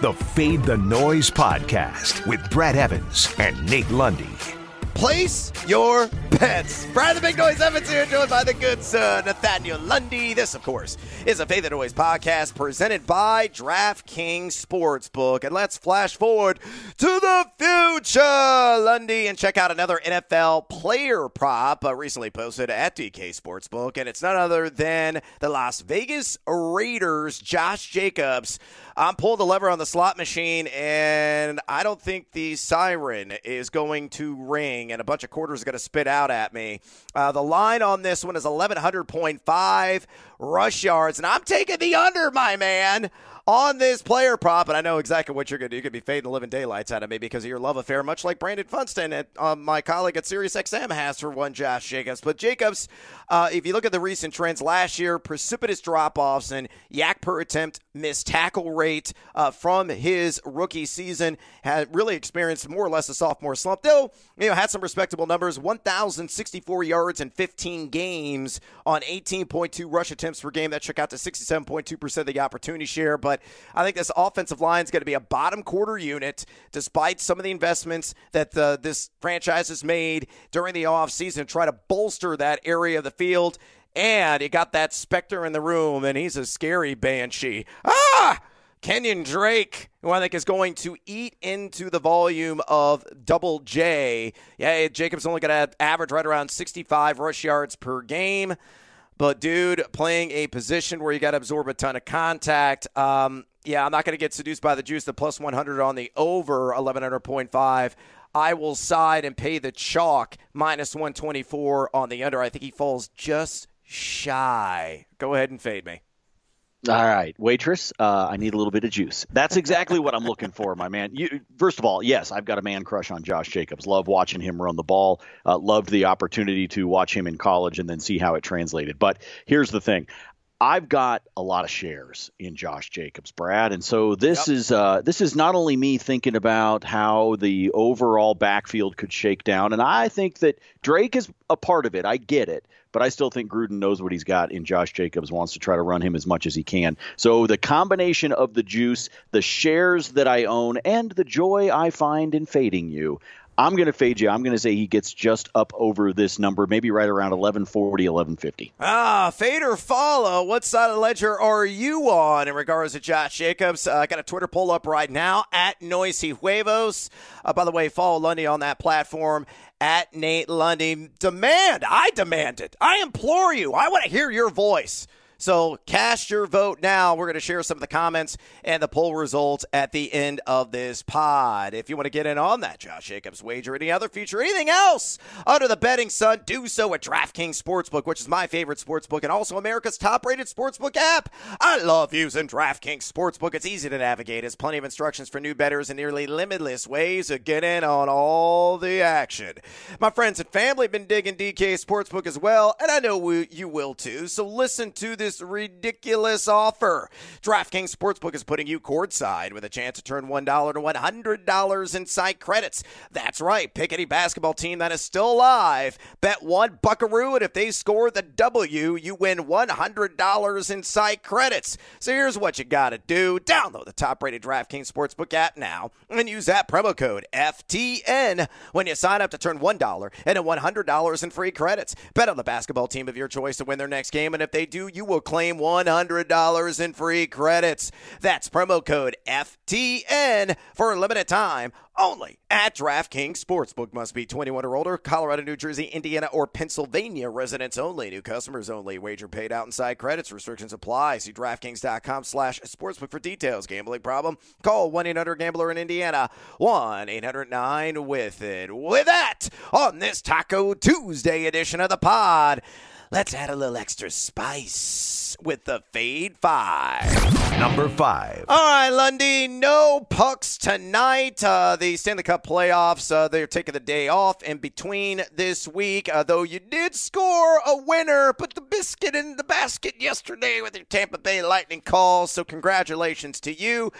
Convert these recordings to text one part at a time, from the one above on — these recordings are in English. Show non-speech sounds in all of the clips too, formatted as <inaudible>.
the Fade the Noise podcast with Brad Evans and Nate Lundy. Place your bets. Brad the Big Noise Evans here, joined by the good son, Nathaniel Lundy. This, of course, is a Fade the Noise podcast presented by DraftKings Sportsbook. And let's flash forward to the future, Lundy, and check out another NFL player prop uh, recently posted at DK Sportsbook. And it's none other than the Las Vegas Raiders, Josh Jacobs. I'm pulling the lever on the slot machine, and I don't think the siren is going to ring, and a bunch of quarters are going to spit out at me. Uh, the line on this one is 1100.5 rush yards, and I'm taking the under, my man on this player prop, and I know exactly what you're going to do. You could be fading the living daylights out of me because of your love affair, much like Brandon Funston, and um, my colleague at SiriusXM has for one, Josh Jacobs. But Jacobs, uh, if you look at the recent trends last year, precipitous drop offs and YAC per attempt, missed tackle rate uh, from his rookie season, had really experienced more or less a sophomore slump. Though, you know, had some respectable numbers 1,064 yards in 15 games on 18.2 rush attempts per game. That shook out to 67.2% of the opportunity share. But I think this offensive line is going to be a bottom quarter unit, despite some of the investments that the, this franchise has made during the offseason to try to bolster that area of the field. And you got that specter in the room, and he's a scary banshee. Ah! Kenyon Drake, who I think is going to eat into the volume of Double J. Yeah, Jacobs only going to average right around 65 rush yards per game. But dude, playing a position where you got to absorb a ton of contact. Um, yeah, I'm not going to get seduced by the juice. The plus 100 on the over 1100.5. I will side and pay the chalk minus 124 on the under. I think he falls just shy. Go ahead and fade me. All right, waitress. Uh, I need a little bit of juice. That's exactly what I'm looking for, my man. You, first of all, yes, I've got a man crush on Josh Jacobs. Love watching him run the ball. Uh, loved the opportunity to watch him in college and then see how it translated. But here's the thing: I've got a lot of shares in Josh Jacobs, Brad, and so this yep. is uh, this is not only me thinking about how the overall backfield could shake down, and I think that Drake is a part of it. I get it, but I still think Gruden knows what he's got in Josh Jacobs, wants to try to run him as much as he can. So the combination of the juice, the shares that I own, and the joy I find in fading you, I'm going to fade you. I'm going to say he gets just up over this number, maybe right around 1140, 1150. Ah, fade or follow. What side of the ledger are you on in regards to Josh Jacobs? Uh, I uh, got a Twitter poll up right now at Noisy Huevos. Uh, by the way, follow Lundy on that platform at Nate Lundy. Demand. I demand it. I implore you. I want to hear your voice. So cast your vote now. We're going to share some of the comments and the poll results at the end of this pod. If you want to get in on that Josh Jacobs wager, any other feature, anything else under the betting sun, do so at DraftKings Sportsbook, which is my favorite sportsbook and also America's top rated sportsbook app. I love using DraftKings Sportsbook. It's easy to navigate. It's plenty of instructions for new bettors and nearly limitless ways to get in on all the action. My friends and family have been digging DK Sportsbook as well, and I know you will too. So listen to this this ridiculous offer. DraftKings Sportsbook is putting you courtside with a chance to turn $1 to $100 in site credits. That's right. Pick any basketball team that is still alive. Bet one buckaroo, and if they score the W, you win $100 in site credits. So here's what you got to do download the top rated DraftKings Sportsbook app now and use that promo code FTN when you sign up to turn $1 into $100 in free credits. Bet on the basketball team of your choice to win their next game, and if they do, you will claim $100 in free credits. That's promo code FTN for a limited time only at DraftKings Sportsbook. Must be 21 or older. Colorado, New Jersey, Indiana, or Pennsylvania residents only. New customers only. Wager paid out inside credits. Restrictions apply. See DraftKings.com slash sportsbook for details. Gambling problem? Call 1-800-GAMBLER in Indiana. 1-800-9-WITH-IT. With that, on this Taco Tuesday edition of the pod, Let's add a little extra spice with the Fade 5. Number 5. All right, Lundy, no pucks tonight. Uh, the Stanley Cup playoffs, uh, they're taking the day off in between this week, uh, though you did score a winner, put the biscuit in the basket yesterday with your Tampa Bay Lightning call, so congratulations to you.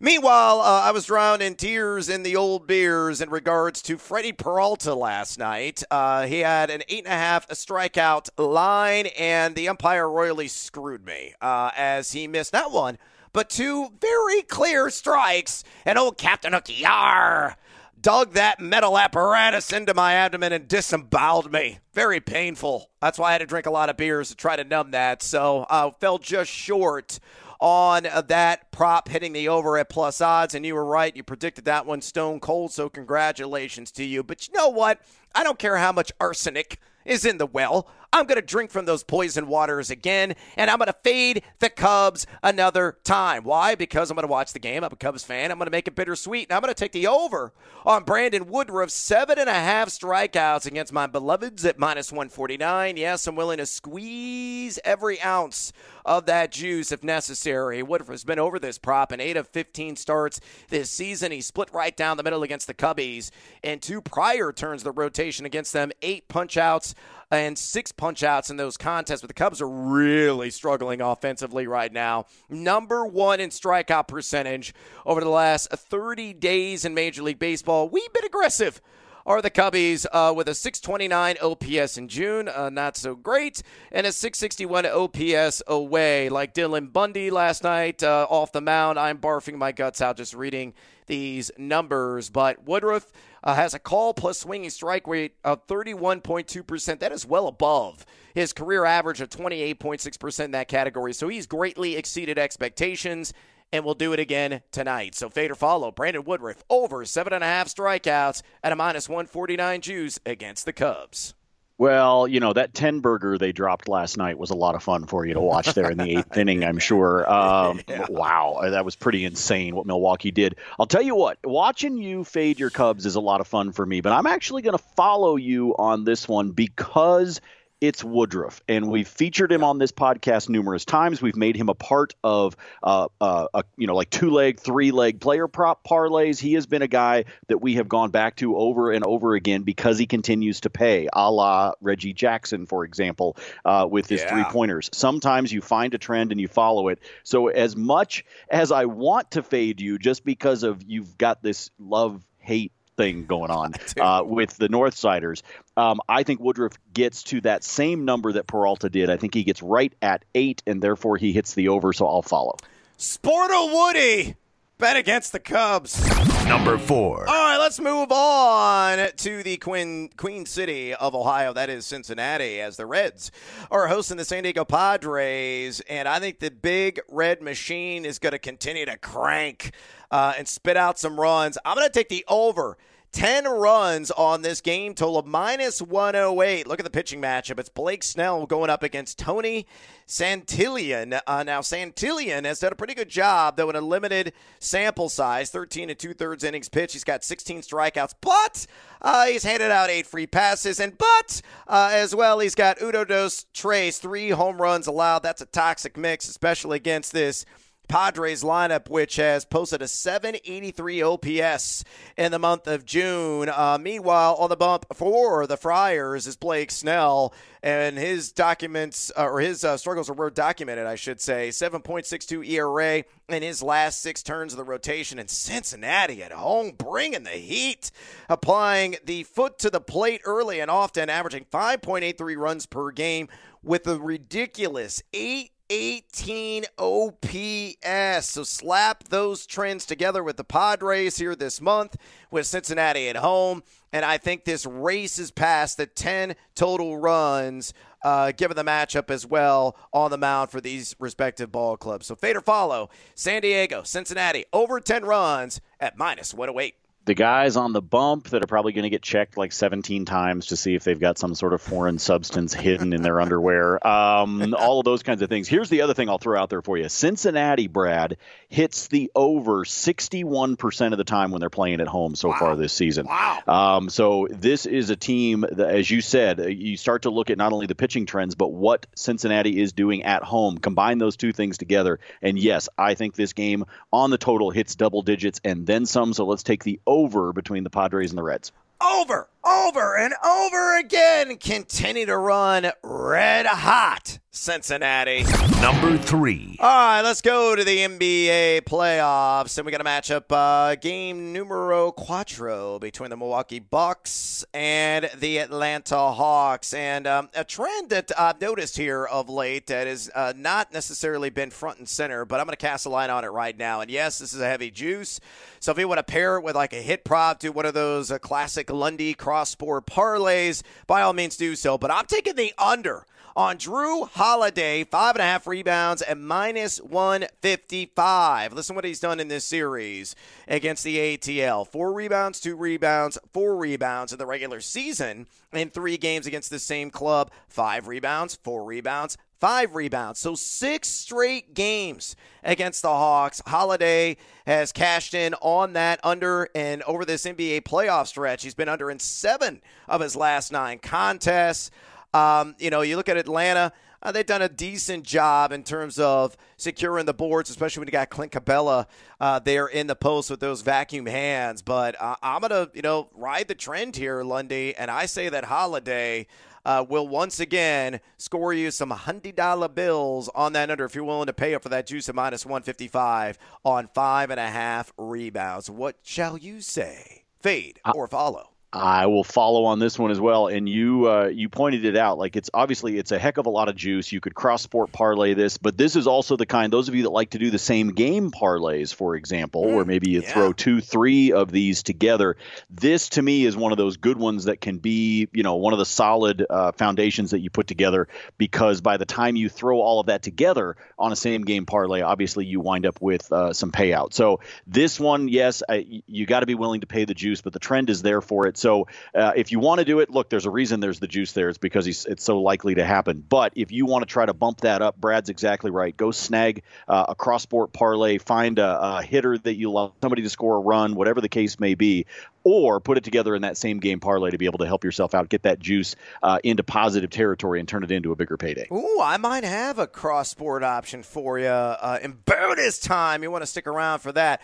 Meanwhile, uh, I was drowned in tears in the old beers in regards to Freddie Peralta last night. Uh, he had an eight and a half strikeout line, and the umpire royally screwed me uh, as he missed not one but two very clear strikes, and old Captain Hook, yar, dug that metal apparatus into my abdomen and disemboweled me. Very painful. That's why I had to drink a lot of beers to try to numb that. So I uh, fell just short on that prop hitting the over at plus odds. And you were right. You predicted that one stone cold. So congratulations to you. But you know what? I don't care how much arsenic is in the well. I'm going to drink from those poison waters again, and I'm going to fade the Cubs another time. Why? Because I'm going to watch the game. I'm a Cubs fan. I'm going to make it bittersweet, and I'm going to take the over on Brandon Woodruff. Seven and a half strikeouts against my beloveds at minus 149. Yes, I'm willing to squeeze every ounce of that juice if necessary. Woodruff has been over this prop in 8 of 15 starts this season. He split right down the middle against the Cubbies. In two prior turns, the rotation against them, eight punch outs and six punch outs in those contests. But the Cubs are really struggling offensively right now. Number one in strikeout percentage over the last 30 days in Major League Baseball. We've been aggressive are the Cubbies uh, with a 629 OPS in June, uh, not so great, and a 661 OPS away. Like Dylan Bundy last night uh, off the mound, I'm barfing my guts out just reading these numbers. But Woodruff uh, has a call plus swinging strike rate of 31.2%. That is well above his career average of 28.6% in that category. So he's greatly exceeded expectations and we'll do it again tonight. So fade or follow Brandon Woodruff over seven and a half strikeouts at a minus 149 juice against the Cubs. Well, you know, that 10 burger they dropped last night was a lot of fun for you to watch there in the eighth <laughs> inning, I'm sure. Um, yeah. Wow, that was pretty insane what Milwaukee did. I'll tell you what, watching you fade your Cubs is a lot of fun for me, but I'm actually going to follow you on this one because it's Woodruff, and we've featured him on this podcast numerous times. We've made him a part of, uh, uh, a, you know, like two leg, three leg player prop parlays. He has been a guy that we have gone back to over and over again because he continues to pay, a la Reggie Jackson, for example, uh, with his yeah. three pointers. Sometimes you find a trend and you follow it. So as much as I want to fade you, just because of you've got this love hate thing going on <laughs> uh, with the Northsiders. Um, I think Woodruff gets to that same number that Peralta did. I think he gets right at eight, and therefore he hits the over, so I'll follow. Sporto Woody. Bet against the Cubs. Number four. All right, let's move on to the Queen Queen City of Ohio. That is Cincinnati, as the Reds are hosting the San Diego Padres, and I think the big red machine is going to continue to crank uh, and spit out some runs. I'm going to take the over 10 runs on this game total of minus 108. Look at the pitching matchup. It's Blake Snell going up against Tony Santillan. Uh, now, Santillan has done a pretty good job, though, in a limited sample size 13 and two thirds innings pitch. He's got 16 strikeouts, but uh, he's handed out eight free passes. And but uh, as well, he's got Udo Dos Tres, three home runs allowed. That's a toxic mix, especially against this Padres lineup, which has posted a 783 OPS in the month of June. Uh, meanwhile, on the bump for the Friars is Blake Snell, and his documents, uh, or his uh, struggles were documented, I should say. 7.62 ERA in his last six turns of the rotation, and Cincinnati at home bringing the heat, applying the foot to the plate early and often, averaging 5.83 runs per game with a ridiculous 8 18 OPS. So slap those trends together with the Padres here this month with Cincinnati at home. And I think this race is past the 10 total runs, uh, given the matchup as well on the mound for these respective ball clubs. So fade or follow San Diego, Cincinnati, over 10 runs at minus 108 the guys on the bump that are probably going to get checked like 17 times to see if they've got some sort of foreign substance hidden in their underwear. Um, <laughs> all of those kinds of things. Here's the other thing I'll throw out there for you Cincinnati, Brad, hits the over 61% of the time when they're playing at home so wow. far this season. Wow. Um, so this is a team that, as you said, uh, you start to look at not only the pitching trends, but what Cincinnati is doing at home. Combine those two things together. And yes, I think this game on the total hits double digits and then some. So let's take the over over between the Padres and the Reds. Over, over and over again continue to run red hot. Cincinnati. Number three. All right, let's go to the NBA playoffs, and we got a matchup, uh, game numero cuatro between the Milwaukee Bucks and the Atlanta Hawks, and um, a trend that I've noticed here of late that has uh, not necessarily been front and center, but I'm going to cast a line on it right now. And yes, this is a heavy juice, so if you want to pair it with like a hit prop, do one of those uh, classic Lundy cross sport parlays, by all means do so. But I'm taking the under on Jrue Holiday, five and a half rebounds and minus 155. Listen what he's done in this series against the ATL. Four rebounds, two rebounds, four rebounds in the regular season in three games against the same club. Five rebounds, four rebounds, five rebounds. So six straight games against the Hawks. Holiday has cashed in on that under and over this NBA playoff stretch. He's been under in seven of his last nine contests. Um, you know, you look at Atlanta. Uh, they've done a decent job in terms of securing the boards, especially when you got Clint Capela uh, there in the post with those vacuum hands. But uh, I'm gonna, you know, ride the trend here, Lundy, and I say that Holiday uh, will once again score you some hundred dollar bills on that under if you're willing to pay up for that juice at minus 155 on five and a half rebounds. What shall you say? Fade or follow? I will follow on this one as well. And you uh, you pointed it out. Like it's obviously it's a heck of a lot of juice. You could cross sport parlay this, but this is also the kind. Those of you that like to do the same game parlays, for example, mm, where maybe you yeah. throw two, three of these together. This to me is one of those good ones that can be you know one of the solid uh, foundations that you put together because by the time you throw all of that together on a same game parlay, obviously you wind up with uh, some payout. So this one, yes, I, you got to be willing to pay the juice, but the trend is there for it. So uh, if you want to do it, look, there's a reason there's the juice there. It's because it's so likely to happen. But if you want to try to bump that up, Brad's exactly right. Go snag uh, a cross sport parlay, find a, a hitter that you love, somebody to score a run, whatever the case may be, or put it together in that same game parlay to be able to help yourself out, get that juice uh, into positive territory, and turn it into a bigger payday. Ooh, I might have a cross sport option for you uh, in bonus time. You want to stick around for that.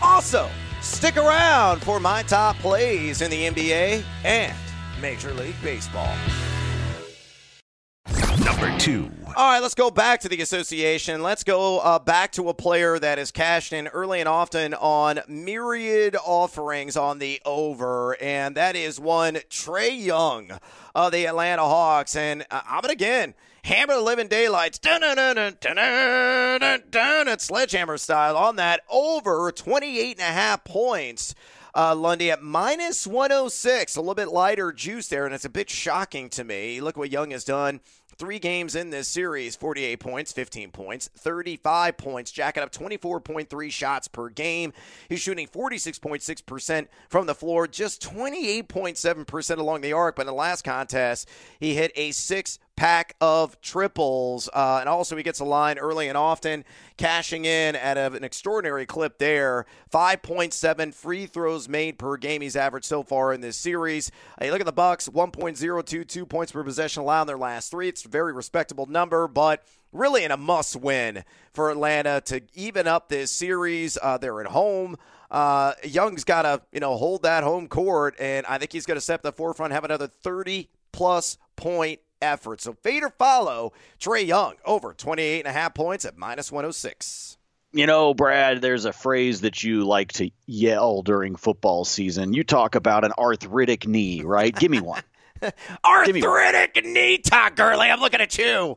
Also, stick around for my top plays in the NBA and Major League Baseball. Number two. All right, let's go back to the association. Let's go uh, back to a player that has cashed in early and often on myriad offerings on the over, and that is one Trae Young of the Atlanta Hawks. And uh, I'm again hammer the living daylights sledgehammer style on that over 28 and a half points. Uh, Lundy at minus 106, a little bit lighter juice there, and it's a bit shocking to me. Look what Young has done Three games in this series 48 points, 15 points, 35 points, jacking up 24.3 shots per game. He's shooting 46.6% from the floor, just 28.7% along the arc. But in the last contest, he hit a six pack of triples. Uh, and also, he gets a line early and often, cashing in at a, an extraordinary clip there. 5.7 free throws made per game he's averaged so far in this series. You look at the Bucks, 1.022 points per possession allowed in their last three. It's a very respectable number, but really in a must win for Atlanta to even up this series. Uh, they're at home. Uh, Young's got to, you know, hold that home court, and I think he's going to step the forefront, have another 30 plus point effort. So fade or follow Trae Young over 28 and a half points at minus 106. You know, Brad, there's a phrase that you like to yell during football season. You talk about an arthritic knee, right? Give me one. <laughs> arthritic me one. knee, Todd Gurley. I'm looking at you.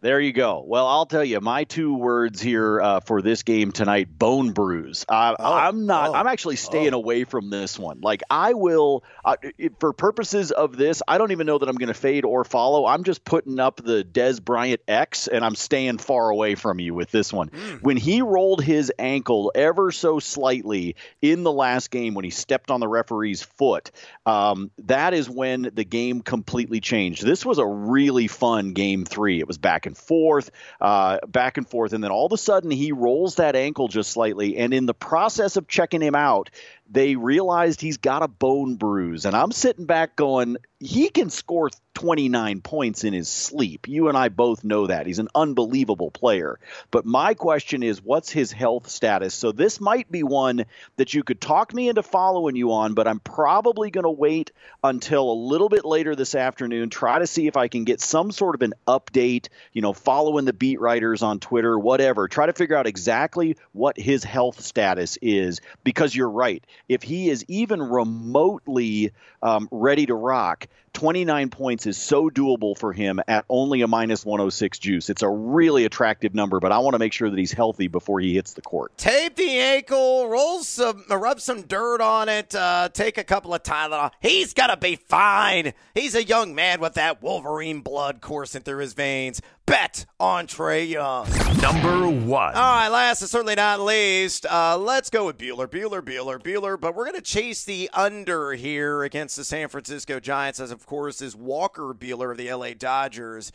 There you go. Well, I'll tell you my two words here uh, for this game tonight: bone bruise. Uh, oh, I'm not. Oh, I'm actually staying oh. away from this one. Like I will, uh, for purposes of this, I don't even know that I'm going to fade or follow. I'm just putting up the Dez Bryant X, and I'm staying far away from you with this one. Mm. When he rolled his ankle ever so slightly in the last game, when he stepped on the referee's foot, um, that is when the game completely changed. This was a really fun game three. It was back and forth, uh, back and forth, and then all of a sudden he rolls that ankle just slightly. And in the process of checking him out, they realized he's got a bone bruise. And I'm sitting back going, he can score 29 points in his sleep. You and I both know that. He's an unbelievable player. But my question is, what's his health status? So this might be one that you could talk me into following you on, but I'm probably going to wait until a little bit later this afternoon, try to see if I can get some sort of an update, you know, following the beat writers on Twitter, whatever. Try to figure out exactly what his health status is because you're right. If he is even remotely um, ready to rock, 29 points is so doable for him at only a minus 106 juice. It's a really attractive number, but I want to make sure that he's healthy before he hits the court. Tape the ankle, roll some, rub some dirt on it, uh, take a couple of Tylenol. He's gonna be fine. He's a young man with that Wolverine blood coursing through his veins. Bet on Trae Young. Number one. All right, last and certainly not least, uh, let's go with Bueller, Bueller, Bueller, Bueller. But we're going to chase the under here against the San Francisco Giants, as of course is Walker Buehler of the LA Dodgers.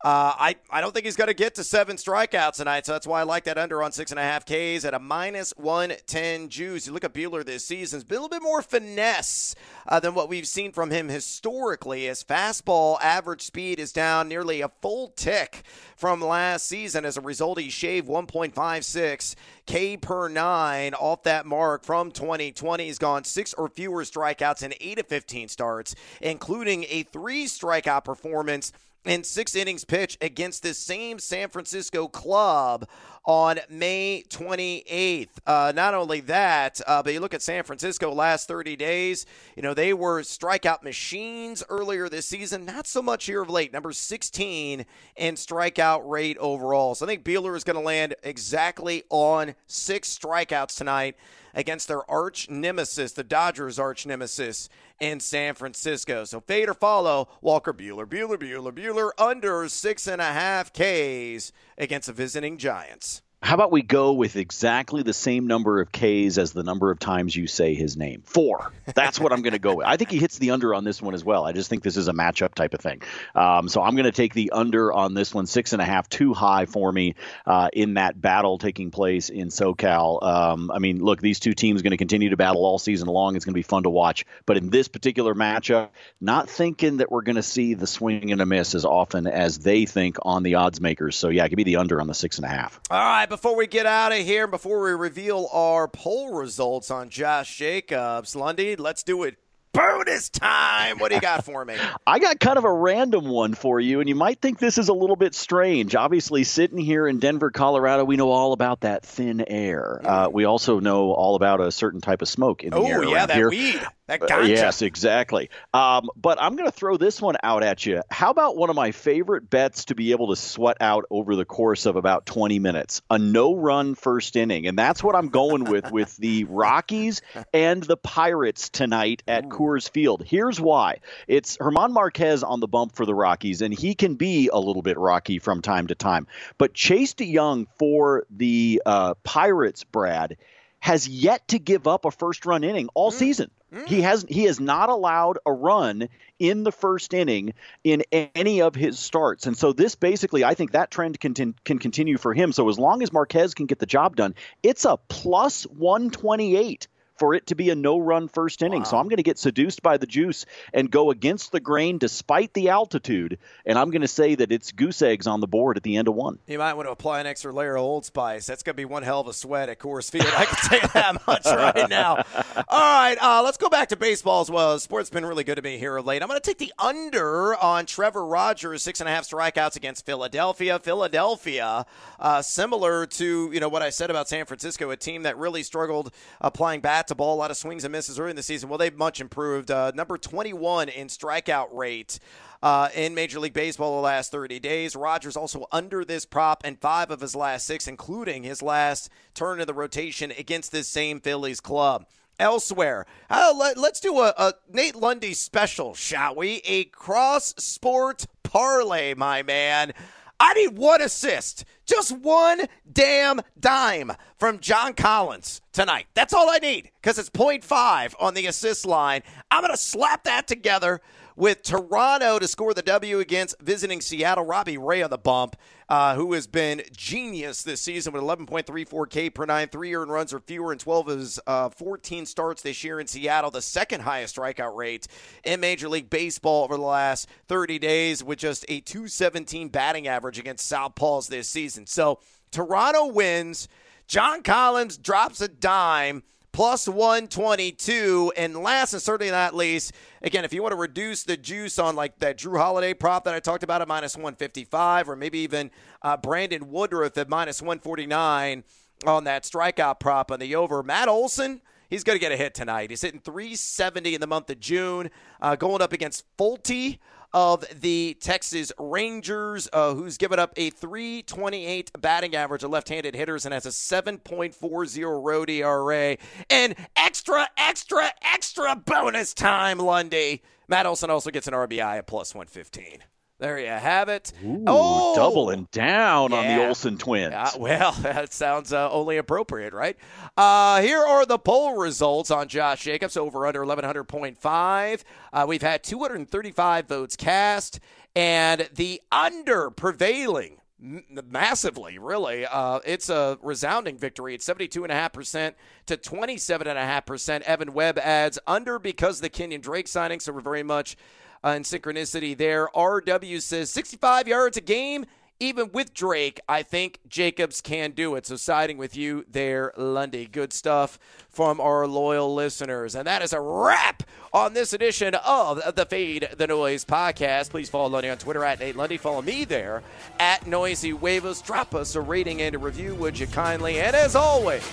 Uh, I, I don't think he's going to get to seven strikeouts tonight, so that's why I like that under on six and a half Ks at a minus 110 juice. You look at Buehler this season, it's been a little bit more finesse uh, than what we've seen from him historically. His fastball average speed is down nearly a full tick from last season. As a result, he shaved 1.56 K per nine off that mark from 2020. He's gone six or fewer strikeouts in eight of 15 starts, including a three strikeout performance in six innings pitch against this same San Francisco club on May 28th. Uh, not only that, uh, but you look at San Francisco last 30 days, you know, they were strikeout machines earlier this season, not so much here of late. Number 16 in strikeout rate overall. So I think Buehler is going to land exactly on six strikeouts tonight against their arch nemesis, the Dodgers' arch nemesis in San Francisco. So fade or follow Walker Buehler, Bueller, Bueller, Bueller under six and a half Ks against the visiting Giants. How about we go with exactly the same number of Ks as the number of times you say his name? Four. That's what I'm going to go with. I think he hits the under on this one as well. I just think this is a matchup type of thing. Um, so I'm going to take the under on this one, six and a half, too high for me uh, in that battle taking place in SoCal. Um, I mean, look, these two teams are going to continue to battle all season long. It's going to be fun to watch. But in this particular matchup, not thinking that we're going to see the swing and a miss as often as they think on the odds makers. So yeah, could be the under on the six and a half. All right before we get out of here, before we reveal our poll results on Josh Jacobs, Lundy, let's do it bonus time. What do you got for me? <laughs> I got kind of a random one for you, and you might think this is a little bit strange. Obviously, sitting here in Denver, Colorado, we know all about that thin air. Uh, we also know all about a certain type of smoke in the oh, air. yeah, that here. weed. That Uh, gotcha. yes, exactly. Um, but I'm going to throw this one out at you. How about one of my favorite bets to be able to sweat out over the course of about 20 minutes? A no-run first inning, and that's what I'm going with with the <laughs> Rockies and the Pirates tonight at Coors Field. Here's why: it's Germán Marquez on the bump for the Rockies, and he can be a little bit rocky from time to time. But Chase De Jong for the uh, Pirates, Brad has yet to give up a first run inning all season. He has he has not allowed a run in the first inning in any of his starts. And so this basically I think that trend can can continue for him. So as long as Marquez can get the job done, it's a plus 128 for it to be a no run first inning. So I'm going to get seduced by the juice and go against the grain despite the altitude. And I'm going to say that it's goose eggs on the board at the end of one. You might want to apply an extra layer of Old Spice. That's going to be one hell of a sweat at Coors Field. I can tell you that <laughs> much right now. All right, uh, let's go back to baseball as well. Sport's been really good to me here of late. I'm going to take the under on Trevor Rogers, six and a half strikeouts against Philadelphia. Philadelphia, uh, similar to you know what I said about San Francisco, a team that really struggled applying bat to ball, a lot of swings and misses early in the season. Well, they've much improved. Uh, number 21 in strikeout rate uh, in Major League Baseball the last 30 days. Rogers also under this prop in five of his last six, including his last turn of the rotation against this same Phillies club. Elsewhere, uh, let, us do a, a Nate Lundy special, shall we? A cross sport parlay, my man. I need one assist Just one damn dime from John Collins tonight. That's all I need because it's 0.5 on the assist line. I'm going to slap that together with Toronto to score the W against visiting Seattle. Robbie Ray on the bump, uh, who has been genius this season with 11.34 K per nine, three earned runs or fewer, in 12 of his uh, 14 starts this year in Seattle, the second highest strikeout rate in Major League Baseball over the last 30 days, with just a 217 batting average against Southpaws this season. So Toronto wins. John Collins drops a dime plus 122. And last and certainly not least, again, if you want to reduce the juice on like that Jrue Holiday prop that I talked about at minus 155, or maybe even uh, Brandon Woodruff at minus 149 on that strikeout prop on the over, Matt Olson. He's going to get a hit tonight. He's hitting 370 in the month of June, uh, going up against Folty of the Texas Rangers, uh, who's given up a 328 batting average of left handed hitters and has a 7.40 road ERA. And extra, extra, extra bonus time, Lundy. Matt Olson also gets an RBI at plus 115. There you have it. Ooh, oh, doubling down yeah. on the Olson twins. Uh, well, <laughs> that sounds uh, only appropriate, right? Uh, here are the poll results on Josh Jacobs over under 1100.5. Uh, we've had 235 votes cast, and the under prevailing massively, really. Uh, it's a resounding victory. It's 72.5% to 27.5%. Evan Webb adds under because the Kenyon Drake signing, so we're very much uh, in synchronicity there. RW says 65 yards a game. Even with Drake, I think Jacobs can do it. So, siding with you there, Lundy. Good stuff from our loyal listeners. And that is a wrap on this edition of the Fade the Noise podcast. Please follow Lundy on Twitter at Nate Lundy. Follow me there at Noisy Huevos. Drop us a rating and a review, would you kindly? And as always,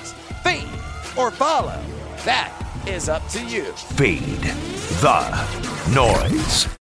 fade or follow. That is up to you. Fade the noise.